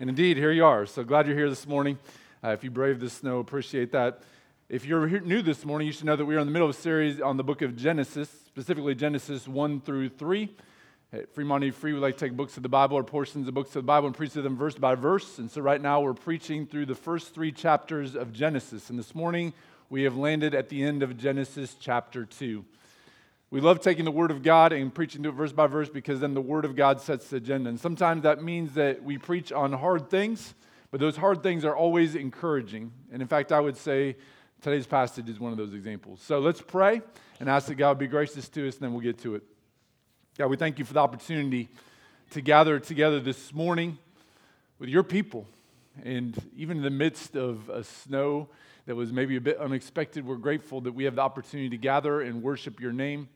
And indeed, here you are. So glad you're here this morning. Uh, if you braved the snow, appreciate that. If you're new this morning, you should know that we are in the middle of a series on the book of Genesis, specifically Genesis 1 through 3. At Free Money Free, we like to take books of the Bible or portions of books of the Bible and preach to them verse by verse. And so right now we're preaching through the first three chapters of Genesis. And this morning we have landed at the end of Genesis chapter 2. We love taking the Word of God and preaching to it verse by verse because then the Word of God sets the agenda. And sometimes that means that we preach on hard things, but those hard things are always encouraging. And in fact, I would say today's passage is one of those examples. So let's pray and ask that God be gracious to us, and then we'll get to it. God, we thank you for the opportunity to gather together this morning with your people. And even in the midst of a snow that was maybe a bit unexpected, we're grateful that we have the opportunity to gather and worship your name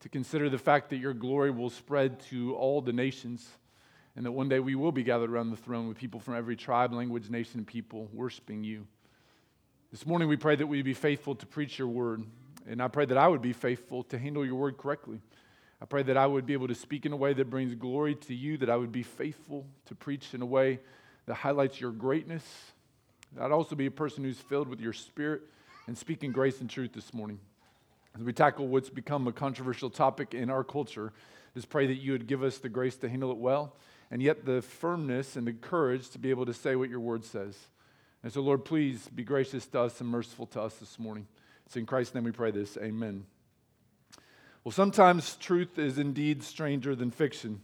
to consider the fact that your glory will spread to all the nations, and that one day we will be gathered around the throne with people from every tribe, language, nation, and people worshiping you. This morning we pray that we be faithful to preach your word, and I pray that I would be faithful to handle your word correctly. I pray that I would be able to speak in a way that brings glory to you, that I would be faithful to preach in a way that highlights your greatness. I'd also be a person who's filled with your spirit and speaking grace and truth this morning. As we tackle what's become a controversial topic in our culture, just pray that you would give us the grace to handle it well, and yet the firmness and the courage to be able to say what your word says. And so, Lord, please be gracious to us and merciful to us this morning. It's in Christ's name we pray this. Amen. Well, sometimes truth is indeed stranger than fiction.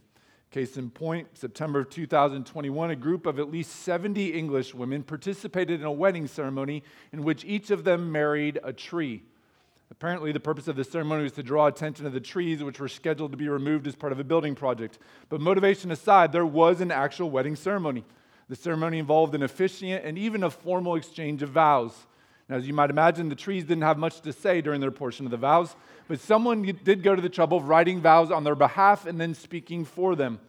Case in point, September of 2021, a group of at least 70 English women participated in a wedding ceremony in which each of them married a tree. Apparently, the purpose of the ceremony was to draw attention to the trees which were scheduled to be removed as part of a building project. But motivation aside, there was an actual wedding ceremony. The ceremony involved an officiant and even a formal exchange of vows. Now, as you might imagine, the trees didn't have much to say during their portion of the vows, but someone did go to the trouble of writing vows on their behalf and then speaking for them.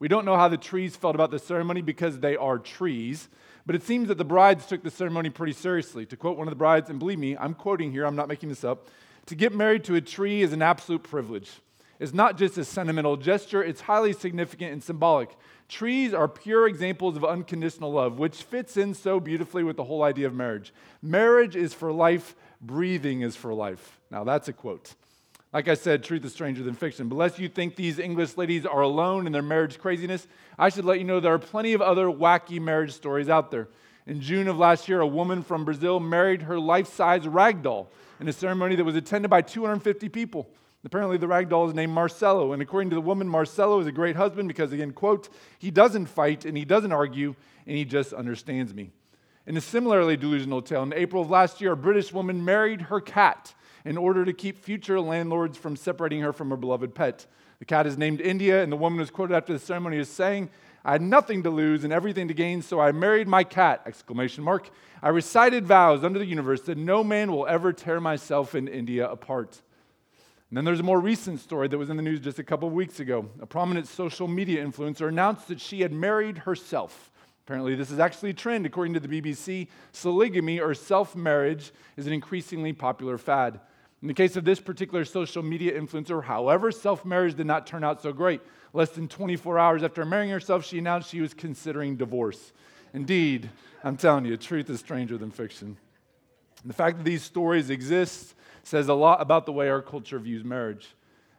We don't know how the trees felt about the ceremony because they are trees, but it seems that the brides took the ceremony pretty seriously. To quote one of the brides, and believe me, I'm quoting here, I'm not making this up. To get married to a tree is an absolute privilege. It's not just a sentimental gesture, it's highly significant and symbolic. Trees are pure examples of unconditional love, which fits in so beautifully with the whole idea of marriage. Marriage is for life, breathing is for life. Now, that's a quote. Like I said, truth is stranger than fiction. But lest you think these English ladies are alone in their marriage craziness, I should let you know there are plenty of other wacky marriage stories out there. In June of last year, a woman from Brazil married her life size rag doll in a ceremony that was attended by 250 people. Apparently, the rag doll is named Marcelo, and according to the woman, Marcelo is a great husband because, again, quote, he doesn't fight and he doesn't argue and he just understands me. In a similarly delusional tale, in April of last year, a British woman married her cat in order to keep future landlords from separating her from her beloved pet. The cat is named India, and the woman was quoted after the ceremony as saying, I had nothing to lose and everything to gain, so I married my cat! Exclamation mark. I recited vows under the universe that no man will ever tear myself and India apart. And then there's a more recent story that was in the news just a couple of weeks ago. A prominent social media influencer announced that she had married herself. Apparently, this is actually a trend, according to the BBC. Sologamy or self marriage is an increasingly popular fad. In the case of this particular social media influencer, however, self marriage did not turn out so great. Less than 24 hours after marrying herself, she announced she was considering divorce. Indeed, I'm telling you, truth is stranger than fiction. The fact that these stories exist says a lot about the way our culture views marriage.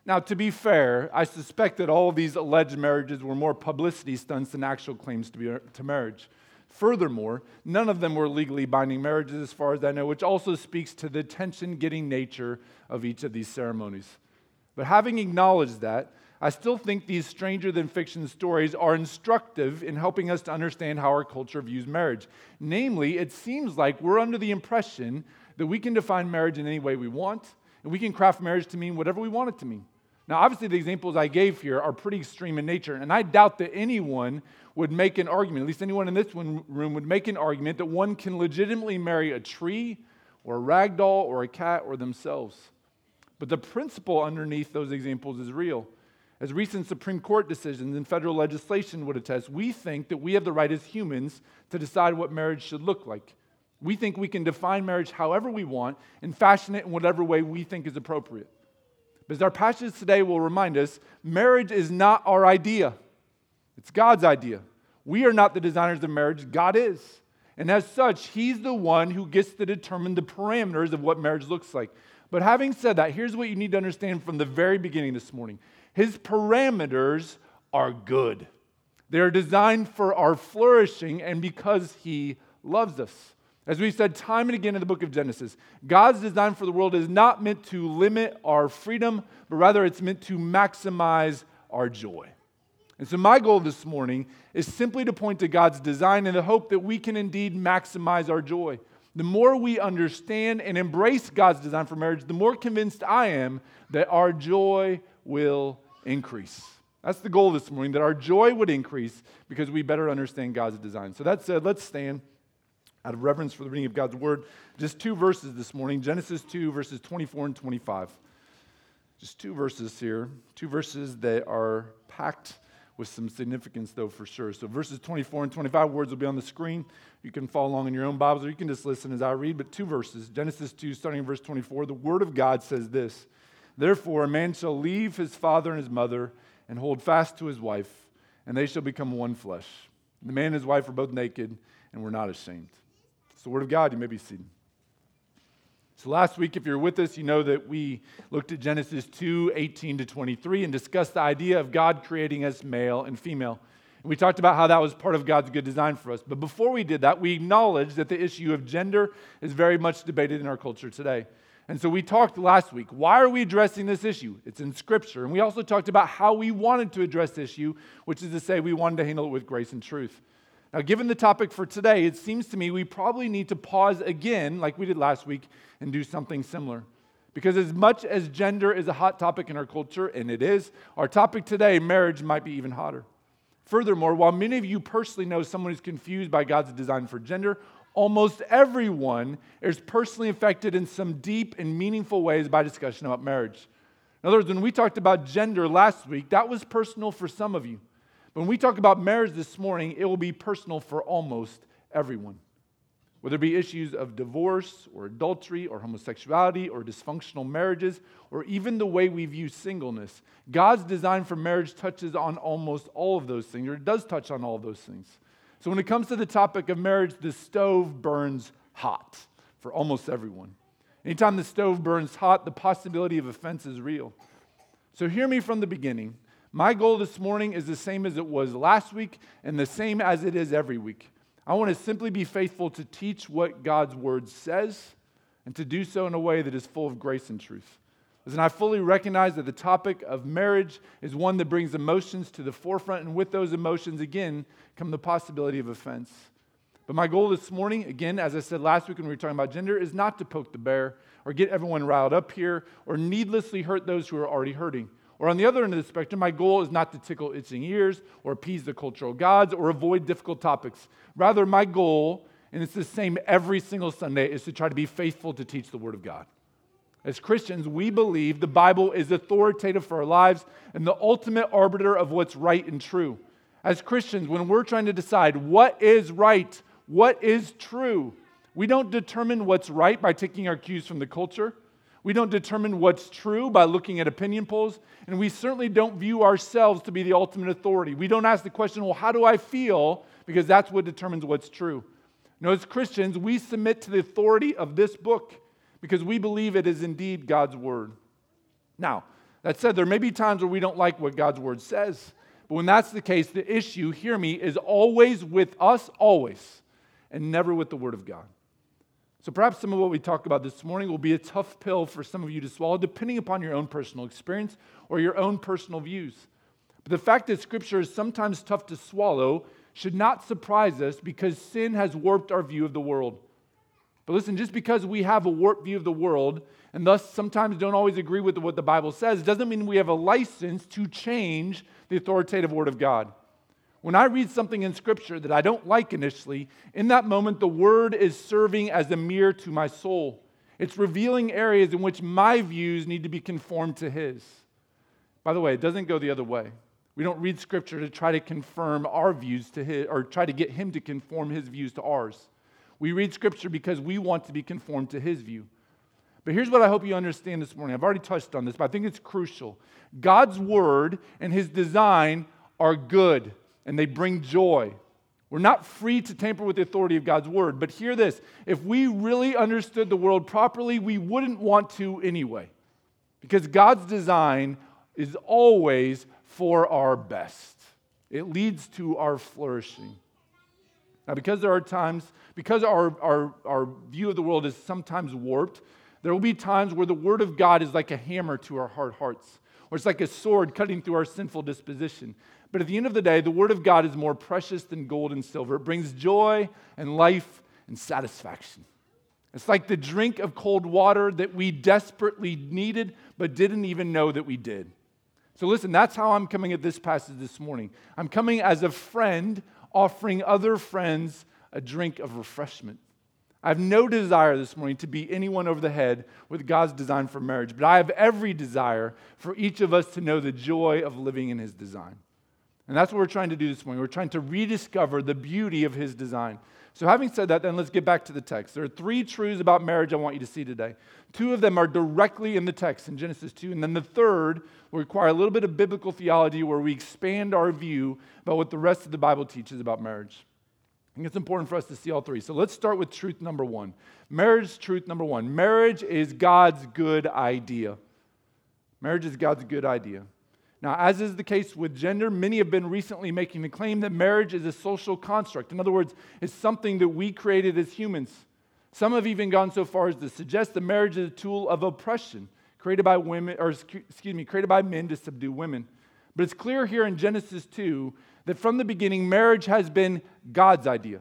Now, to be fair, I suspect that all of these alleged marriages were more publicity stunts than actual claims to, be, to marriage. Furthermore, none of them were legally binding marriages, as far as I know, which also speaks to the tension getting nature of each of these ceremonies. But having acknowledged that, I still think these stranger than fiction stories are instructive in helping us to understand how our culture views marriage. Namely, it seems like we're under the impression that we can define marriage in any way we want, and we can craft marriage to mean whatever we want it to mean. Now, obviously, the examples I gave here are pretty extreme in nature, and I doubt that anyone would make an argument, at least anyone in this room would make an argument that one can legitimately marry a tree or a rag doll or a cat or themselves. But the principle underneath those examples is real. As recent Supreme Court decisions and federal legislation would attest, we think that we have the right as humans to decide what marriage should look like. We think we can define marriage however we want and fashion it in whatever way we think is appropriate. But as our passage today will remind us, marriage is not our idea, it's God's idea. We are not the designers of marriage, God is. And as such, He's the one who gets to determine the parameters of what marriage looks like. But having said that, here's what you need to understand from the very beginning this morning His parameters are good. They are designed for our flourishing and because He loves us. As we've said time and again in the book of Genesis, God's design for the world is not meant to limit our freedom, but rather it's meant to maximize our joy. And so, my goal this morning is simply to point to God's design in the hope that we can indeed maximize our joy. The more we understand and embrace God's design for marriage, the more convinced I am that our joy will increase. That's the goal this morning, that our joy would increase because we better understand God's design. So, that said, let's stand out of reverence for the reading of God's word. Just two verses this morning Genesis 2, verses 24 and 25. Just two verses here, two verses that are packed with some significance, though, for sure. So, verses 24 and 25 words will be on the screen. You can follow along in your own Bibles or you can just listen as I read. But two verses Genesis 2, starting in verse 24, the Word of God says this Therefore, a man shall leave his father and his mother and hold fast to his wife, and they shall become one flesh. The man and his wife are both naked and were not ashamed. It's the Word of God. You may be seated. So, last week, if you're with us, you know that we looked at Genesis 2 18 to 23 and discussed the idea of God creating us male and female. And we talked about how that was part of God's good design for us. But before we did that, we acknowledged that the issue of gender is very much debated in our culture today. And so we talked last week why are we addressing this issue? It's in Scripture. And we also talked about how we wanted to address this issue, which is to say, we wanted to handle it with grace and truth. Now, given the topic for today, it seems to me we probably need to pause again, like we did last week, and do something similar. Because as much as gender is a hot topic in our culture, and it is, our topic today, marriage, might be even hotter. Furthermore, while many of you personally know someone who's confused by God's design for gender, almost everyone is personally affected in some deep and meaningful ways by discussion about marriage. In other words, when we talked about gender last week, that was personal for some of you. When we talk about marriage this morning, it will be personal for almost everyone. Whether it be issues of divorce or adultery or homosexuality or dysfunctional marriages or even the way we view singleness, God's design for marriage touches on almost all of those things, or it does touch on all of those things. So when it comes to the topic of marriage, the stove burns hot for almost everyone. Anytime the stove burns hot, the possibility of offense is real. So hear me from the beginning. My goal this morning is the same as it was last week and the same as it is every week. I want to simply be faithful to teach what God's word says and to do so in a way that is full of grace and truth. Listen, I fully recognize that the topic of marriage is one that brings emotions to the forefront, and with those emotions, again, come the possibility of offense. But my goal this morning, again, as I said last week when we were talking about gender, is not to poke the bear or get everyone riled up here or needlessly hurt those who are already hurting. Or on the other end of the spectrum, my goal is not to tickle itching ears or appease the cultural gods or avoid difficult topics. Rather, my goal, and it's the same every single Sunday, is to try to be faithful to teach the Word of God. As Christians, we believe the Bible is authoritative for our lives and the ultimate arbiter of what's right and true. As Christians, when we're trying to decide what is right, what is true, we don't determine what's right by taking our cues from the culture. We don't determine what's true by looking at opinion polls, and we certainly don't view ourselves to be the ultimate authority. We don't ask the question, well, how do I feel? Because that's what determines what's true. No, as Christians, we submit to the authority of this book because we believe it is indeed God's word. Now, that said, there may be times where we don't like what God's word says, but when that's the case, the issue, hear me, is always with us, always, and never with the word of God. So perhaps some of what we talk about this morning will be a tough pill for some of you to swallow, depending upon your own personal experience or your own personal views. But the fact that Scripture is sometimes tough to swallow should not surprise us because sin has warped our view of the world. But listen, just because we have a warped view of the world and thus sometimes don't always agree with what the Bible says doesn't mean we have a license to change the authoritative Word of God. When I read something in Scripture that I don't like initially, in that moment, the Word is serving as a mirror to my soul. It's revealing areas in which my views need to be conformed to His. By the way, it doesn't go the other way. We don't read Scripture to try to confirm our views to His, or try to get Him to conform His views to ours. We read Scripture because we want to be conformed to His view. But here's what I hope you understand this morning. I've already touched on this, but I think it's crucial. God's Word and His design are good and they bring joy. We're not free to tamper with the authority of God's word. But hear this if we really understood the world properly, we wouldn't want to anyway. Because God's design is always for our best, it leads to our flourishing. Now, because there are times, because our, our, our view of the world is sometimes warped, there will be times where the Word of God is like a hammer to our hard hearts, or it's like a sword cutting through our sinful disposition. But at the end of the day, the Word of God is more precious than gold and silver. It brings joy and life and satisfaction. It's like the drink of cold water that we desperately needed, but didn't even know that we did. So, listen, that's how I'm coming at this passage this morning. I'm coming as a friend offering other friends a drink of refreshment. I have no desire this morning to be anyone over the head with God's design for marriage, but I have every desire for each of us to know the joy of living in His design. And that's what we're trying to do this morning. We're trying to rediscover the beauty of his design. So, having said that, then let's get back to the text. There are three truths about marriage I want you to see today. Two of them are directly in the text in Genesis 2, and then the third will require a little bit of biblical theology where we expand our view about what the rest of the Bible teaches about marriage. I think it's important for us to see all three. So, let's start with truth number one. Marriage, truth number one. Marriage is God's good idea. Marriage is God's good idea. Now, as is the case with gender, many have been recently making the claim that marriage is a social construct. In other words, it's something that we created as humans. Some have even gone so far as to suggest that marriage is a tool of oppression created by women, or excuse me, created by men to subdue women. But it's clear here in Genesis 2 that from the beginning, marriage has been God's idea.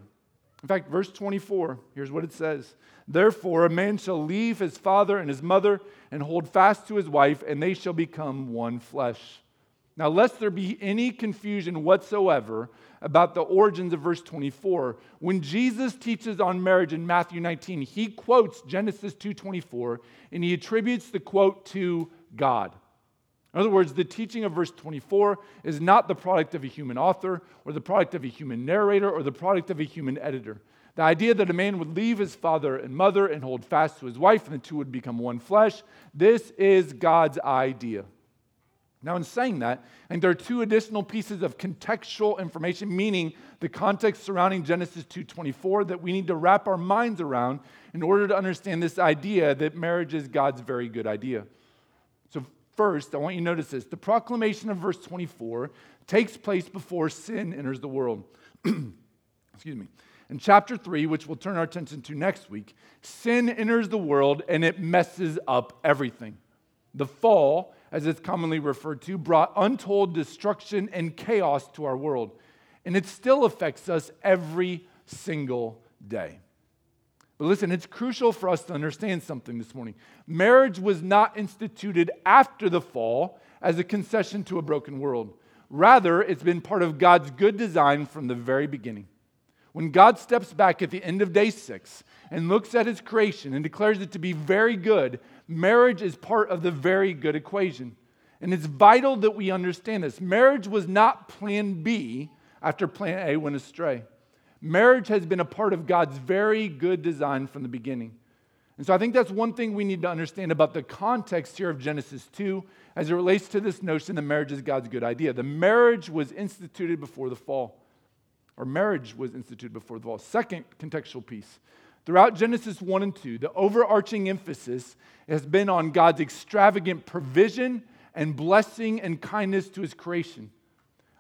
In fact, verse 24, here's what it says Therefore, a man shall leave his father and his mother and hold fast to his wife, and they shall become one flesh. Now, lest there be any confusion whatsoever about the origins of verse 24, when Jesus teaches on marriage in Matthew 19, he quotes Genesis 2:24 and he attributes the quote to God. In other words, the teaching of verse 24 is not the product of a human author or the product of a human narrator or the product of a human editor. The idea that a man would leave his father and mother and hold fast to his wife and the two would become one flesh, this is God's idea. Now, in saying that, think there are two additional pieces of contextual information, meaning the context surrounding Genesis 2:24, that we need to wrap our minds around in order to understand this idea that marriage is God's very good idea. So, first, I want you to notice this: the proclamation of verse 24 takes place before sin enters the world. Excuse me. In chapter 3, which we'll turn our attention to next week, sin enters the world and it messes up everything. The fall as it's commonly referred to, brought untold destruction and chaos to our world. And it still affects us every single day. But listen, it's crucial for us to understand something this morning. Marriage was not instituted after the fall as a concession to a broken world. Rather, it's been part of God's good design from the very beginning. When God steps back at the end of day six and looks at his creation and declares it to be very good, marriage is part of the very good equation. And it's vital that we understand this. Marriage was not plan B after plan A went astray. Marriage has been a part of God's very good design from the beginning. And so I think that's one thing we need to understand about the context here of Genesis 2 as it relates to this notion that marriage is God's good idea. The marriage was instituted before the fall, or marriage was instituted before the fall. Second contextual piece Throughout Genesis 1 and 2, the overarching emphasis has been on God's extravagant provision and blessing and kindness to his creation.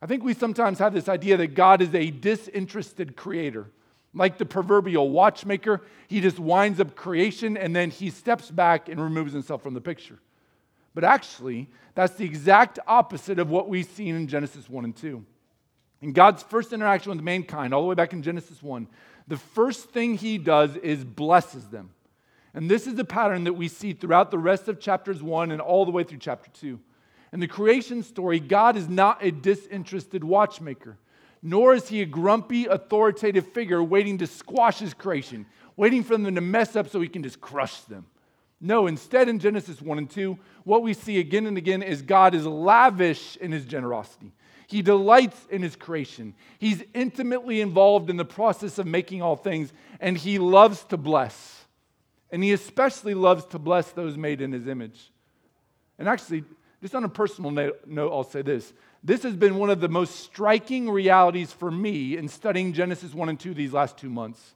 I think we sometimes have this idea that God is a disinterested creator. Like the proverbial watchmaker, he just winds up creation and then he steps back and removes himself from the picture. But actually, that's the exact opposite of what we've seen in Genesis 1 and 2. In God's first interaction with mankind, all the way back in Genesis 1, the first thing he does is blesses them. And this is a pattern that we see throughout the rest of chapters 1 and all the way through chapter 2. In the creation story, God is not a disinterested watchmaker, nor is he a grumpy, authoritative figure waiting to squash his creation, waiting for them to mess up so he can just crush them. No, instead, in Genesis 1 and 2, what we see again and again is God is lavish in his generosity. He delights in his creation. He's intimately involved in the process of making all things, and he loves to bless. And he especially loves to bless those made in his image. And actually, just on a personal note, I'll say this. this has been one of the most striking realities for me in studying Genesis 1 and 2 these last two months.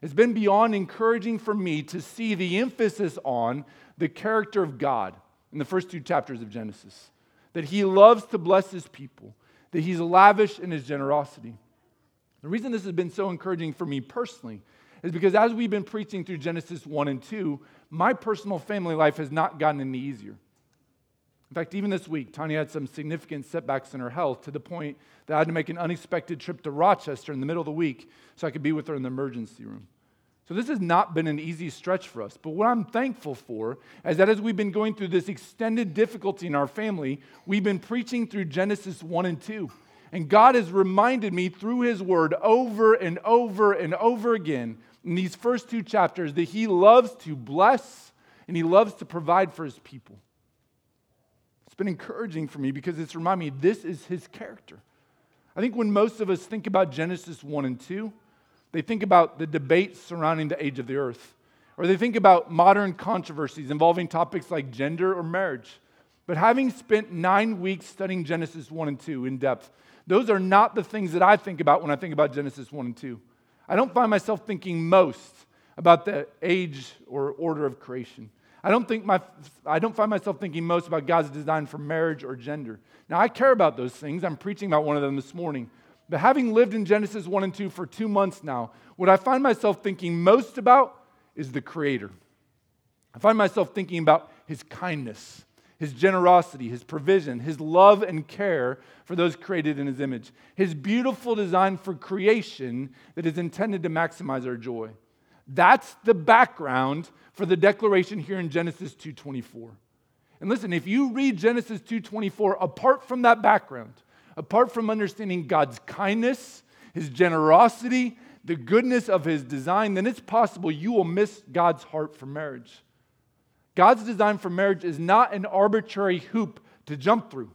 It's been beyond encouraging for me to see the emphasis on the character of God in the first two chapters of Genesis. That he loves to bless his people, that he's lavish in his generosity. The reason this has been so encouraging for me personally is because as we've been preaching through Genesis 1 and 2, my personal family life has not gotten any easier. In fact, even this week, Tanya had some significant setbacks in her health to the point that I had to make an unexpected trip to Rochester in the middle of the week so I could be with her in the emergency room. So, this has not been an easy stretch for us. But what I'm thankful for is that as we've been going through this extended difficulty in our family, we've been preaching through Genesis 1 and 2. And God has reminded me through His Word over and over and over again in these first two chapters that He loves to bless and He loves to provide for His people It's been encouraging for me because it's reminded me this is his character. I think when most of us think about Genesis 1 and 2, they think about the debates surrounding the age of the earth, or they think about modern controversies involving topics like gender or marriage. But having spent nine weeks studying Genesis 1 and 2 in depth, those are not the things that I think about when I think about Genesis 1 and 2. I don't find myself thinking most about the age or order of creation. I don't, think my, I don't find myself thinking most about God's design for marriage or gender. Now, I care about those things. I'm preaching about one of them this morning. But having lived in Genesis 1 and 2 for two months now, what I find myself thinking most about is the Creator. I find myself thinking about His kindness, His generosity, His provision, His love and care for those created in His image, His beautiful design for creation that is intended to maximize our joy. That's the background for the declaration here in Genesis 2:24. And listen, if you read Genesis 2:24 apart from that background, apart from understanding God's kindness, his generosity, the goodness of his design, then it's possible you will miss God's heart for marriage. God's design for marriage is not an arbitrary hoop to jump through.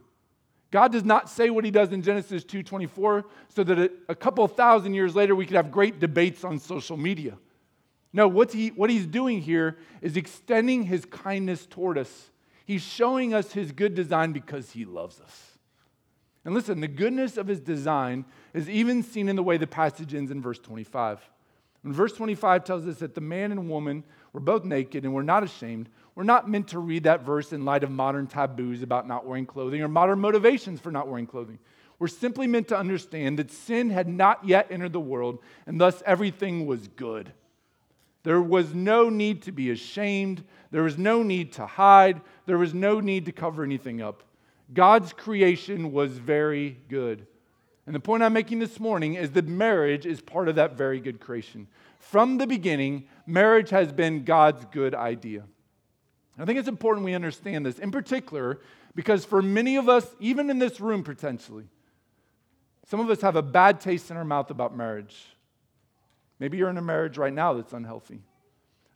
God does not say what he does in Genesis 2:24 so that a, couple thousand years later we could have great debates on social media. No, what's he, what he's doing here is extending his kindness toward us. He's showing us his good design because he loves us. And listen, the goodness of his design is even seen in the way the passage ends in verse 25. When verse 25 tells us that the man and woman were both naked and were not ashamed, we're not meant to read that verse in light of modern taboos about not wearing clothing or modern motivations for not wearing clothing. We're simply meant to understand that sin had not yet entered the world, and thus everything was good. There was no need to be ashamed. There was no need to hide. There was no need to cover anything up. God's creation was very good. And the point I'm making this morning is that marriage is part of that very good creation. From the beginning, marriage has been God's good idea. I think it's important we understand this, in particular, because for many of us, even in this room potentially, some of us have a bad taste in our mouth about marriage. Maybe you're in a marriage right now that's unhealthy.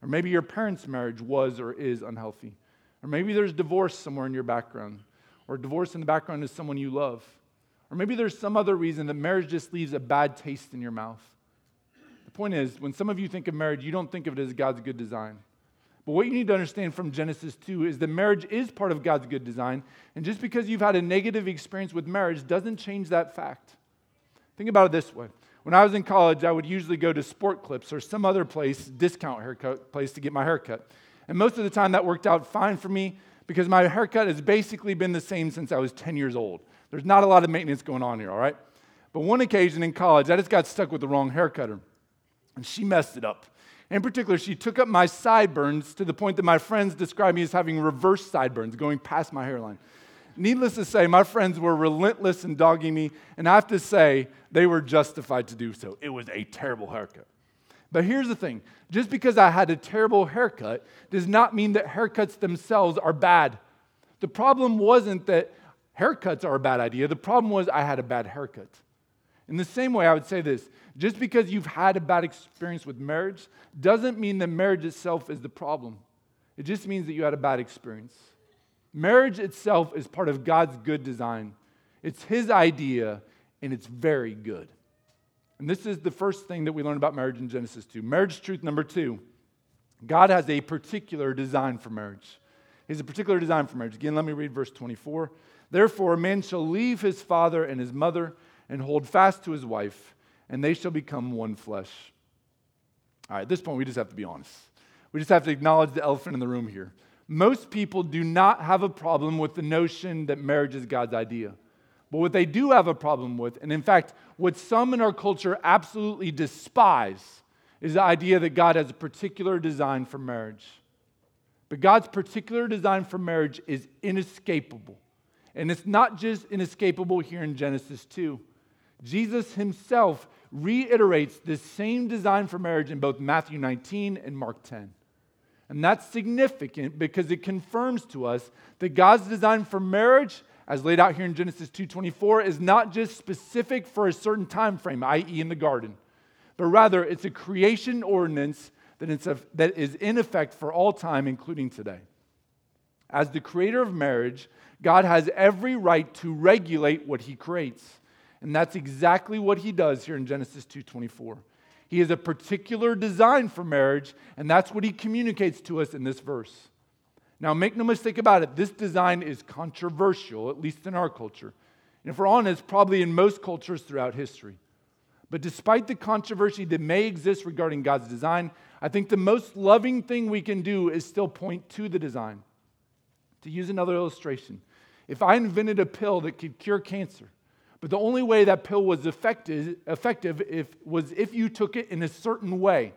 Or maybe your parents' marriage was or is unhealthy. Or maybe there's divorce somewhere in your background. Or divorce in the background is someone you love. Or maybe there's some other reason that marriage just leaves a bad taste in your mouth. The point is, when some of you think of marriage, you don't think of it as God's good design. But what you need to understand from Genesis 2 is that marriage is part of God's good design. And just because you've had a negative experience with marriage doesn't change that fact. Think about it this way when I was in college, I would usually go to Sport Clips or some other place, discount haircut place, to get my haircut. And most of the time, that worked out fine for me because my haircut has basically been the same since I was 10 years old. There's not a lot of maintenance going on here, all right? But one occasion in college, I just got stuck with the wrong haircutter, and she messed it up. In particular, she took up my sideburns to the point that my friends described me as having reverse sideburns going past my hairline. Needless to say, my friends were relentless in dogging me, and I have to say, they were justified to do so. It was a terrible haircut. But here's the thing just because I had a terrible haircut does not mean that haircuts themselves are bad. The problem wasn't that haircuts are a bad idea, the problem was I had a bad haircut. In the same way, I would say this just because you've had a bad experience with marriage doesn't mean that marriage itself is the problem. It just means that you had a bad experience. Marriage itself is part of God's good design. It's His idea, and it's very good. And this is the first thing that we learn about marriage in Genesis 2. Marriage truth number two God has a particular design for marriage. He has a particular design for marriage. Again, let me read verse 24. Therefore, a man shall leave his father and his mother and hold fast to his wife, and they shall become one flesh. All right, at this point, we just have to be honest. We just have to acknowledge the elephant in the room here. Most people do not have a problem with the notion that marriage is God's idea. But what they do have a problem with, and in fact, what some in our culture absolutely despise, is the idea that God has a particular design for marriage. But God's particular design for marriage is inescapable. And it's not just inescapable here in Genesis 2. Jesus himself reiterates this same design for marriage in both Matthew 19 and Mark 10. And that's significant because it confirms to us that God's design for marriage, as laid out here in Genesis 2:24, is not just specific for a certain time frame, i.e., in the garden, but rather it's a creation ordinance that, a, that is in effect for all time, including today. As the creator of marriage, God has every right to regulate what he creates. And that's exactly what he does here in Genesis 2:24. He has a particular design for marriage, and that's what he communicates to us in this verse. Now, make no mistake about it, this design is controversial, at least in our culture. And if we're honest, probably in most cultures throughout history. But despite the controversy that may exist regarding God's design, I think the most loving thing we can do is still point to the design. To use another illustration, if I invented a pill that could cure cancer, but the only way that pill was effective, effective if, was if you took it in a certain way,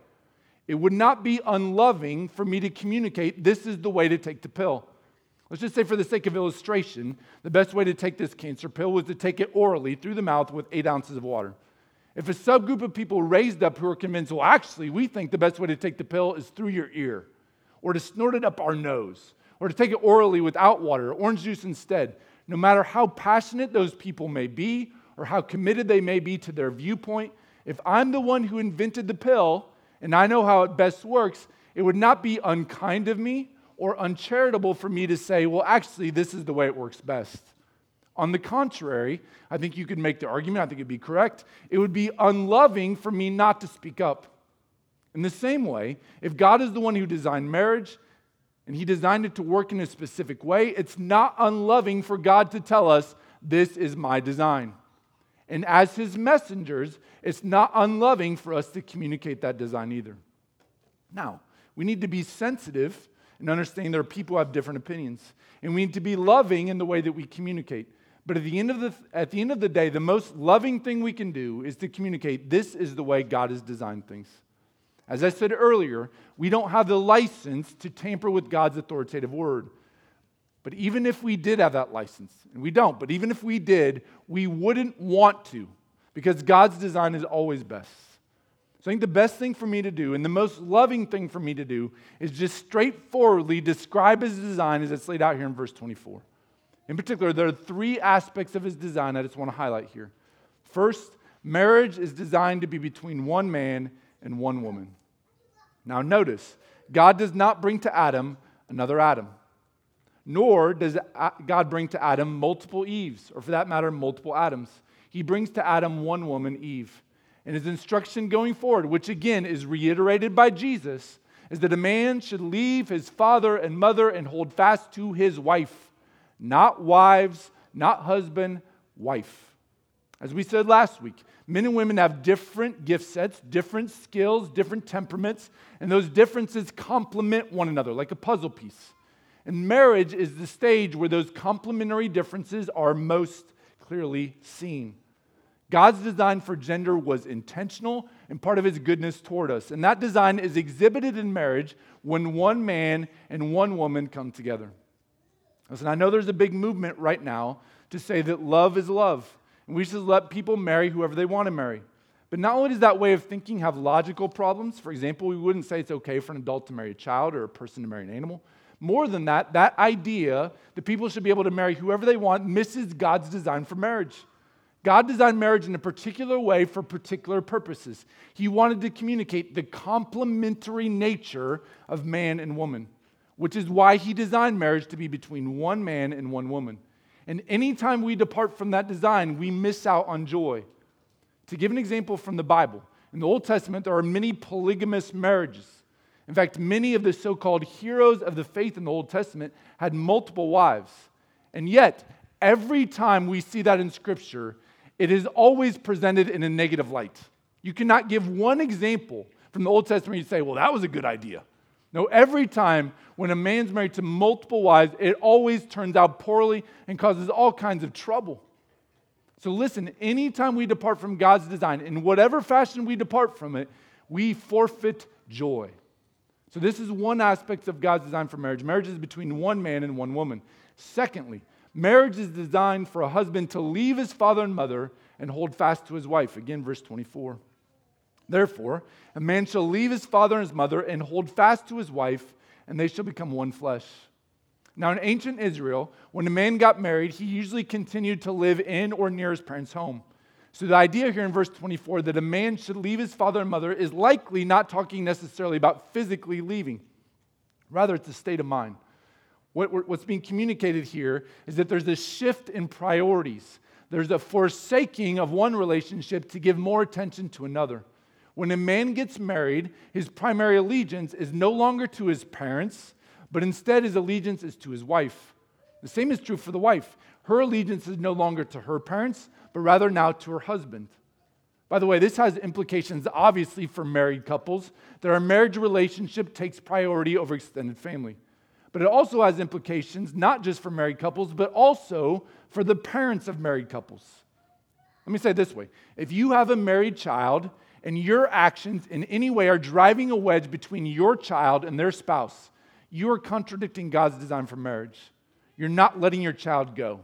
it would not be unloving for me to communicate this is the way to take the pill. Let's just say, for the sake of illustration, the best way to take this cancer pill was to take it orally through the mouth with eight ounces of water. If a subgroup of people raised up who are convinced, well, actually, we think the best way to take the pill is through your ear, or to snort it up our nose, or to take it orally without water, orange juice instead. No matter how passionate those people may be or how committed they may be to their viewpoint, if I'm the one who invented the pill and I know how it best works, it would not be unkind of me or uncharitable for me to say, well, actually, this is the way it works best. On the contrary, I think you could make the argument, I think it'd be correct. It would be unloving for me not to speak up. In the same way, if God is the one who designed marriage, and He designed it to work in a specific way, it's not unloving for God to tell us, This is my design. And as His messengers, it's not unloving for us to communicate that design either. Now, we need to be sensitive and understand there are people who have different opinions. And we need to be loving in the way that we communicate. But at the, end of the, at the end of the day, the most loving thing we can do is to communicate this is the way God has designed things. As I said earlier, we don't have the license to tamper with God's authoritative word. But even if we did have that license, and we don't, but even if we did, we wouldn't want to because God's design is always best. So I think the best thing for me to do and the most loving thing for me to do is just straightforwardly describe his design as it's laid out here in verse 24. In particular, there are three aspects of his design I just want to highlight here. First, marriage is designed to be between one man and one woman. Now, notice, God does not bring to Adam another Adam, nor does God bring to Adam multiple Eves, or for that matter, multiple Adams. He brings to Adam one woman, Eve. And his instruction going forward, which again is reiterated by Jesus, is that a man should leave his father and mother and hold fast to his wife, not wives, not husband, wife. As we said last week, Men and women have different gift sets, different skills, different temperaments, and those differences complement one another like a puzzle piece. And marriage is the stage where those complementary differences are most clearly seen. God's design for gender was intentional and part of his goodness toward us. And that design is exhibited in marriage when one man and one woman come together. Listen, I know there's a big movement right now to say that love is love. And we should let people marry whoever they want to marry. But not only does that way of thinking have logical problems, for example, we wouldn't say it's okay for an adult to marry a child or a person to marry an animal. More than that, that idea that people should be able to marry whoever they want misses God's design for marriage. God designed marriage in a particular way for particular purposes. He wanted to communicate the complementary nature of man and woman, which is why he designed marriage to be between one man and one woman. And anytime we depart from that design, we miss out on joy. To give an example from the Bible, in the Old Testament, there are many polygamous marriages. In fact, many of the so called heroes of the faith in the Old Testament had multiple wives. And yet, every time we see that in Scripture, it is always presented in a negative light. You cannot give one example from the Old Testament you say, well, that was a good idea. No, every time when a man's married to multiple wives, it always turns out poorly and causes all kinds of trouble. So listen, anytime we depart from God's design, in whatever fashion we depart from it, we forfeit joy. So this is one aspect of God's design for marriage. Marriage is between one man and one woman. Secondly, marriage is designed for a husband to leave his father and mother and hold fast to his wife. Again, verse 24. Therefore, a man shall leave his father and his mother and hold fast to his wife, and they shall become one flesh. Now, in ancient Israel, when a man got married, he usually continued to live in or near his parents' home. So, the idea here in verse 24 that a man should leave his father and mother is likely not talking necessarily about physically leaving. Rather, it's a state of mind. What, what's being communicated here is that there's a shift in priorities. There's a forsaking of one relationship to give more attention to another. When a man gets married, his primary allegiance is no longer to his parents, but instead his allegiance is to his wife. The same is true for the wife. Her allegiance is no longer to her parents, but rather now to her husband. By the way, this has implications obviously for married couples, that our marriage relationship takes priority over extended family. But it also has implications not just for married couples, but also for the parents of married couples. Let me say it this way if you have a married child and your actions in any way are driving a wedge between your child and their spouse, you are contradicting God's design for marriage. You're not letting your child go.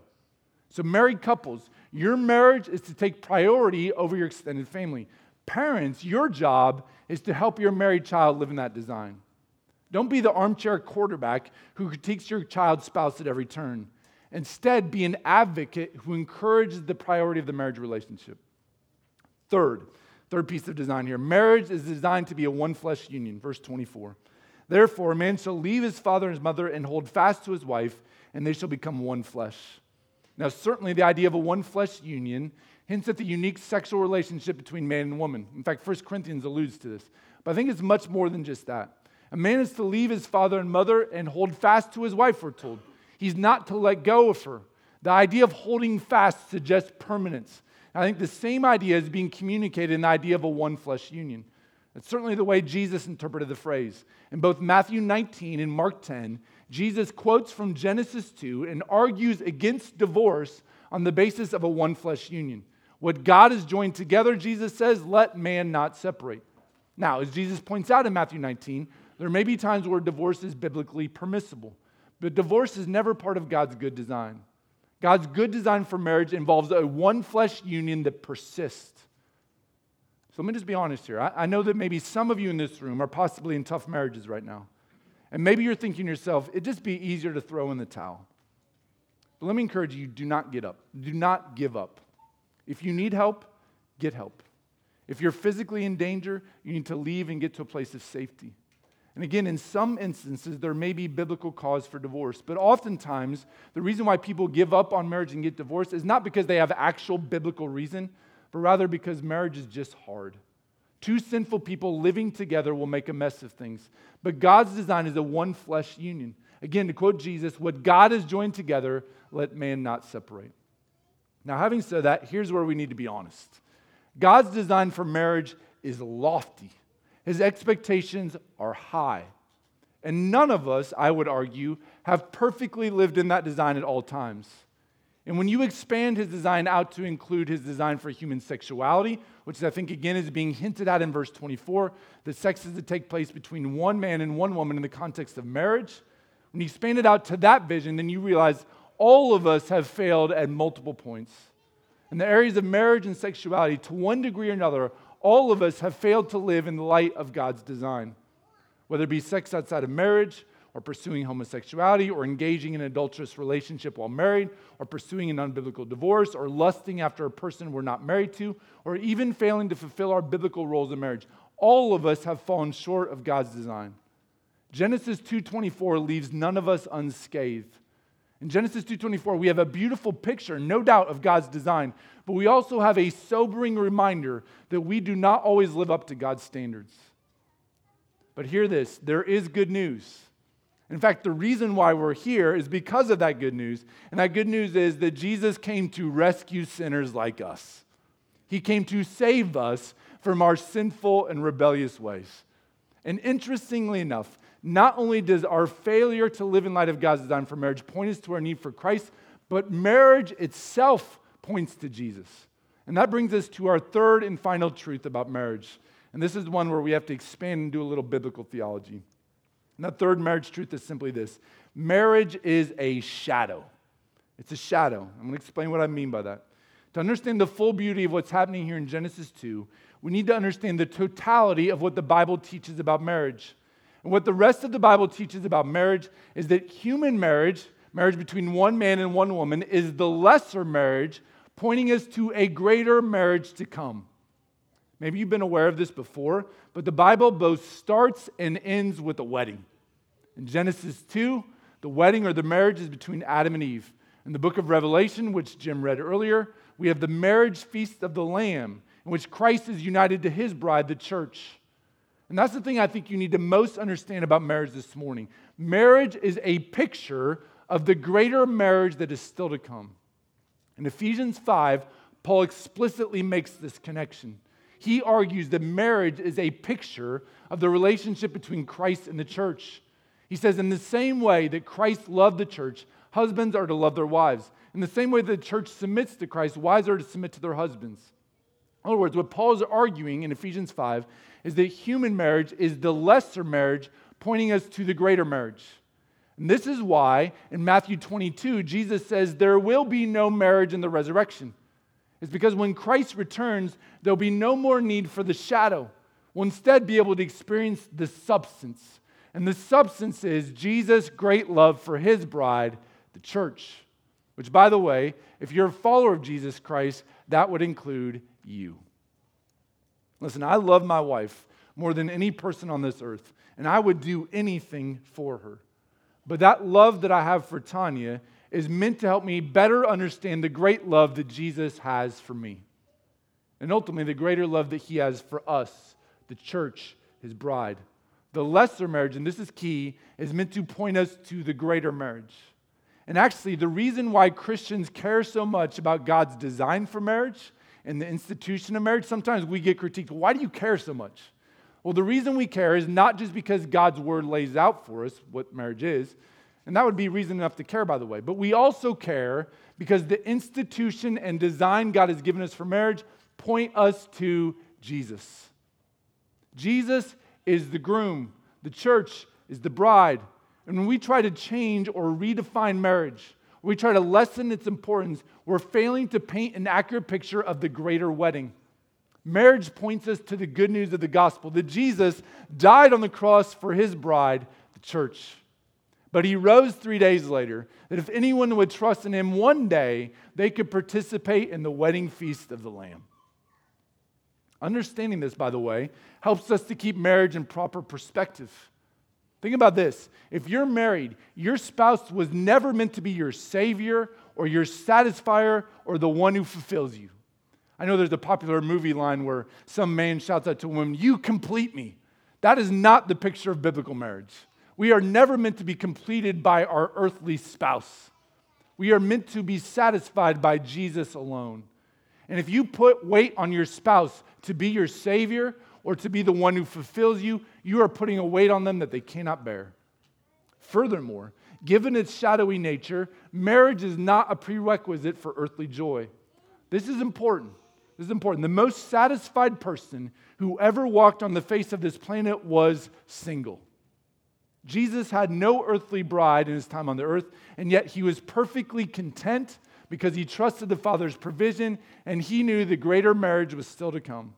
So, married couples, your marriage is to take priority over your extended family. Parents, your job is to help your married child live in that design. Don't be the armchair quarterback who critiques your child's spouse at every turn. Instead, be an advocate who encourages the priority of the marriage relationship. Third, third piece of design here marriage is designed to be a one flesh union. Verse 24. Therefore, a man shall leave his father and his mother and hold fast to his wife, and they shall become one flesh. Now, certainly the idea of a one flesh union hints at the unique sexual relationship between man and woman. In fact, 1 Corinthians alludes to this. But I think it's much more than just that. A man is to leave his father and mother and hold fast to his wife, we're told. He's not to let go of her. The idea of holding fast suggests permanence. I think the same idea is being communicated in the idea of a one flesh union. It's certainly the way Jesus interpreted the phrase. In both Matthew 19 and Mark 10, Jesus quotes from Genesis 2 and argues against divorce on the basis of a one flesh union. What God has joined together, Jesus says, let man not separate. Now, as Jesus points out in Matthew 19, there may be times where divorce is biblically permissible, but divorce is never part of God's good design. God's good design for marriage involves a one flesh union that persists. So let me just be honest here. I, I know that maybe some of you in this room are possibly in tough marriages right now. And maybe you're thinking to yourself, it'd just be easier to throw in the towel. But let me encourage you do not get up. Do not give up. If you need help, get help. If you're physically in danger, you need to leave and get to a place of safety. And again, in some instances, there may be biblical cause for divorce, but oftentimes, the reason why people give up on marriage and get divorced is not because they have actual biblical reason, but rather because marriage is just hard. Two sinful people living together will make a mess of things. But God's design is a one flesh union. Again, to quote Jesus, what God has joined together, let man not separate. Now, having said that, here's where we need to be honest God's design for marriage is lofty, His expectations are high. And none of us, I would argue, have perfectly lived in that design at all times. And when you expand his design out to include his design for human sexuality, which I think again is being hinted at in verse 24, that sex is to take place between one man and one woman in the context of marriage. When you expand it out to that vision, then you realize all of us have failed at multiple points. In the areas of marriage and sexuality, to one degree or another, all of us have failed to live in the light of God's design. Whether it be sex outside of marriage, or pursuing homosexuality, or engaging in an adulterous relationship while married, or pursuing an unbiblical divorce, or lusting after a person we're not married to, or even failing to fulfill our biblical roles in marriage. All of us have fallen short of God's design. Genesis 2:24 leaves none of us unscathed. In Genesis 2:24 we have a beautiful picture, no doubt, of God's design, but we also have a sobering reminder that we do not always live up to God's standards. But hear this, there is good news. In fact, the reason why we're here is because of that good news. And that good news is that Jesus came to rescue sinners like us. He came to save us from our sinful and rebellious ways. And interestingly enough, not only does our failure to live in light of God's design for marriage point us to our need for Christ, but marriage itself points to Jesus. And that brings us to our third and final truth about marriage. And this is one where we have to expand and do a little biblical theology. And that third marriage truth is simply this marriage is a shadow. It's a shadow. I'm going to explain what I mean by that. To understand the full beauty of what's happening here in Genesis 2, we need to understand the totality of what the Bible teaches about marriage. And what the rest of the Bible teaches about marriage is that human marriage, marriage between one man and one woman, is the lesser marriage, pointing us to a greater marriage to come. Maybe you've been aware of this before, but the Bible both starts and ends with a wedding. In Genesis 2, the wedding or the marriage is between Adam and Eve. In the book of Revelation, which Jim read earlier, we have the marriage feast of the Lamb, in which Christ is united to his bride, the church. And that's the thing I think you need to most understand about marriage this morning. Marriage is a picture of the greater marriage that is still to come. In Ephesians 5, Paul explicitly makes this connection he argues that marriage is a picture of the relationship between Christ and the church. He says, in the same way that Christ loved the church, husbands are to love their wives. In the same way that the church submits to Christ, wives are to submit to their husbands. In other words, what Paul is arguing in Ephesians 5 is that human marriage is the lesser marriage, pointing us to the greater marriage. And this is why in Matthew 22, Jesus says, There will be no marriage in the resurrection. It's because when Christ returns, there'll be no more need for the shadow. We'll instead be able to experience the substance. And the substance is Jesus' great love for his bride, the church. Which, by the way, if you're a follower of Jesus Christ, that would include you. Listen, I love my wife more than any person on this earth, and I would do anything for her. But that love that I have for Tanya is meant to help me better understand the great love that Jesus has for me. And ultimately, the greater love that he has for us, the church, his bride. The lesser marriage, and this is key, is meant to point us to the greater marriage. And actually, the reason why Christians care so much about God's design for marriage and the institution of marriage, sometimes we get critiqued. Why do you care so much? Well, the reason we care is not just because God's word lays out for us what marriage is, and that would be reason enough to care, by the way. But we also care because the institution and design God has given us for marriage point us to Jesus. Jesus is the groom, the church is the bride. And when we try to change or redefine marriage, we try to lessen its importance, we're failing to paint an accurate picture of the greater wedding. Marriage points us to the good news of the gospel that Jesus died on the cross for his bride, the church. But he rose three days later, that if anyone would trust in him one day, they could participate in the wedding feast of the Lamb. Understanding this, by the way, helps us to keep marriage in proper perspective. Think about this. If you're married, your spouse was never meant to be your savior or your satisfier or the one who fulfills you. I know there's a popular movie line where some man shouts out to a woman, You complete me. That is not the picture of biblical marriage. We are never meant to be completed by our earthly spouse. We are meant to be satisfied by Jesus alone. And if you put weight on your spouse to be your Savior or to be the one who fulfills you, you are putting a weight on them that they cannot bear. Furthermore, given its shadowy nature, marriage is not a prerequisite for earthly joy. This is important. This is important. The most satisfied person who ever walked on the face of this planet was single. Jesus had no earthly bride in his time on the earth, and yet he was perfectly content because he trusted the Father's provision and he knew the greater marriage was still to come.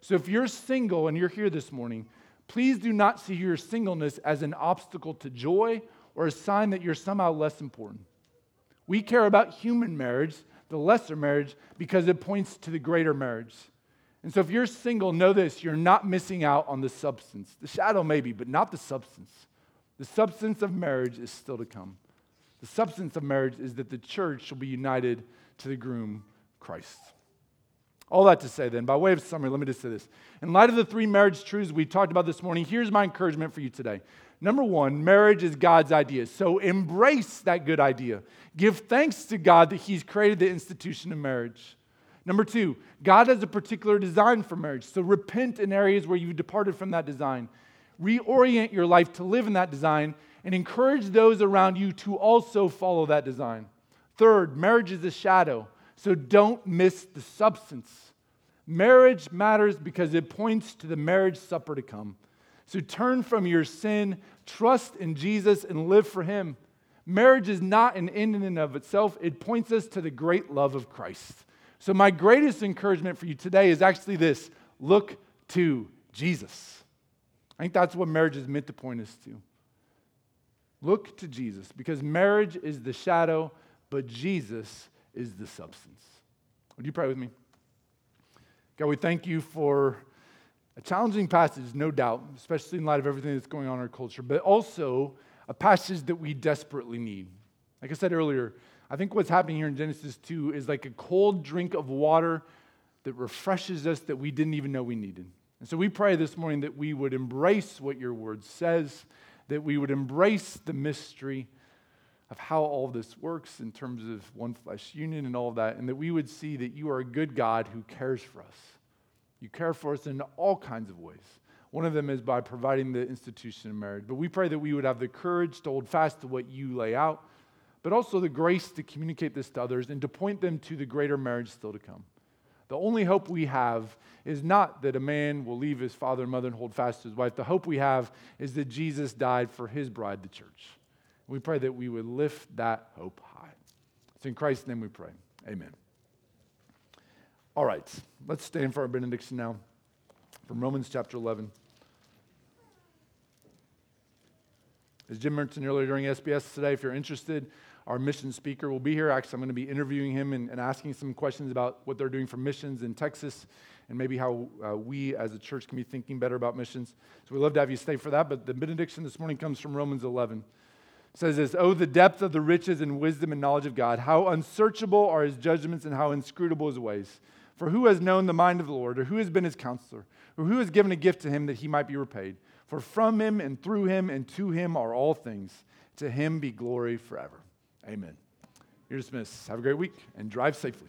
So if you're single and you're here this morning, please do not see your singleness as an obstacle to joy or a sign that you're somehow less important. We care about human marriage, the lesser marriage, because it points to the greater marriage. And so if you're single, know this you're not missing out on the substance. The shadow, maybe, but not the substance. The substance of marriage is still to come. The substance of marriage is that the church shall be united to the groom, Christ. All that to say, then, by way of summary, let me just say this. In light of the three marriage truths we talked about this morning, here's my encouragement for you today. Number one, marriage is God's idea. So embrace that good idea. Give thanks to God that He's created the institution of marriage. Number two, God has a particular design for marriage. So repent in areas where you've departed from that design. Reorient your life to live in that design and encourage those around you to also follow that design. Third, marriage is a shadow. So don't miss the substance. Marriage matters because it points to the marriage supper to come. So turn from your sin, trust in Jesus, and live for Him. Marriage is not an end in and of itself, it points us to the great love of Christ. So, my greatest encouragement for you today is actually this look to Jesus. I think that's what marriage is meant to point us to. Look to Jesus because marriage is the shadow, but Jesus is the substance. Would you pray with me? God, we thank you for a challenging passage, no doubt, especially in light of everything that's going on in our culture, but also a passage that we desperately need. Like I said earlier, I think what's happening here in Genesis 2 is like a cold drink of water that refreshes us that we didn't even know we needed. And so we pray this morning that we would embrace what your word says, that we would embrace the mystery of how all this works in terms of one flesh union and all of that, and that we would see that you are a good God who cares for us. You care for us in all kinds of ways. One of them is by providing the institution of marriage. But we pray that we would have the courage to hold fast to what you lay out, but also the grace to communicate this to others and to point them to the greater marriage still to come. The only hope we have is not that a man will leave his father and mother and hold fast to his wife. The hope we have is that Jesus died for his bride, the church. We pray that we would lift that hope high. It's in Christ's name we pray. Amen. All right, let's stand for our benediction now from Romans chapter 11. As Jim mentioned earlier during SBS today, if you're interested, our mission speaker will be here. Actually, I'm going to be interviewing him and, and asking some questions about what they're doing for missions in Texas and maybe how uh, we as a church can be thinking better about missions. So we'd love to have you stay for that. But the benediction this morning comes from Romans 11 It says this Oh, the depth of the riches and wisdom and knowledge of God! How unsearchable are his judgments and how inscrutable his ways. For who has known the mind of the Lord, or who has been his counselor, or who has given a gift to him that he might be repaid? For from him and through him and to him are all things. To him be glory forever. Amen. You're dismissed. Have a great week and drive safely.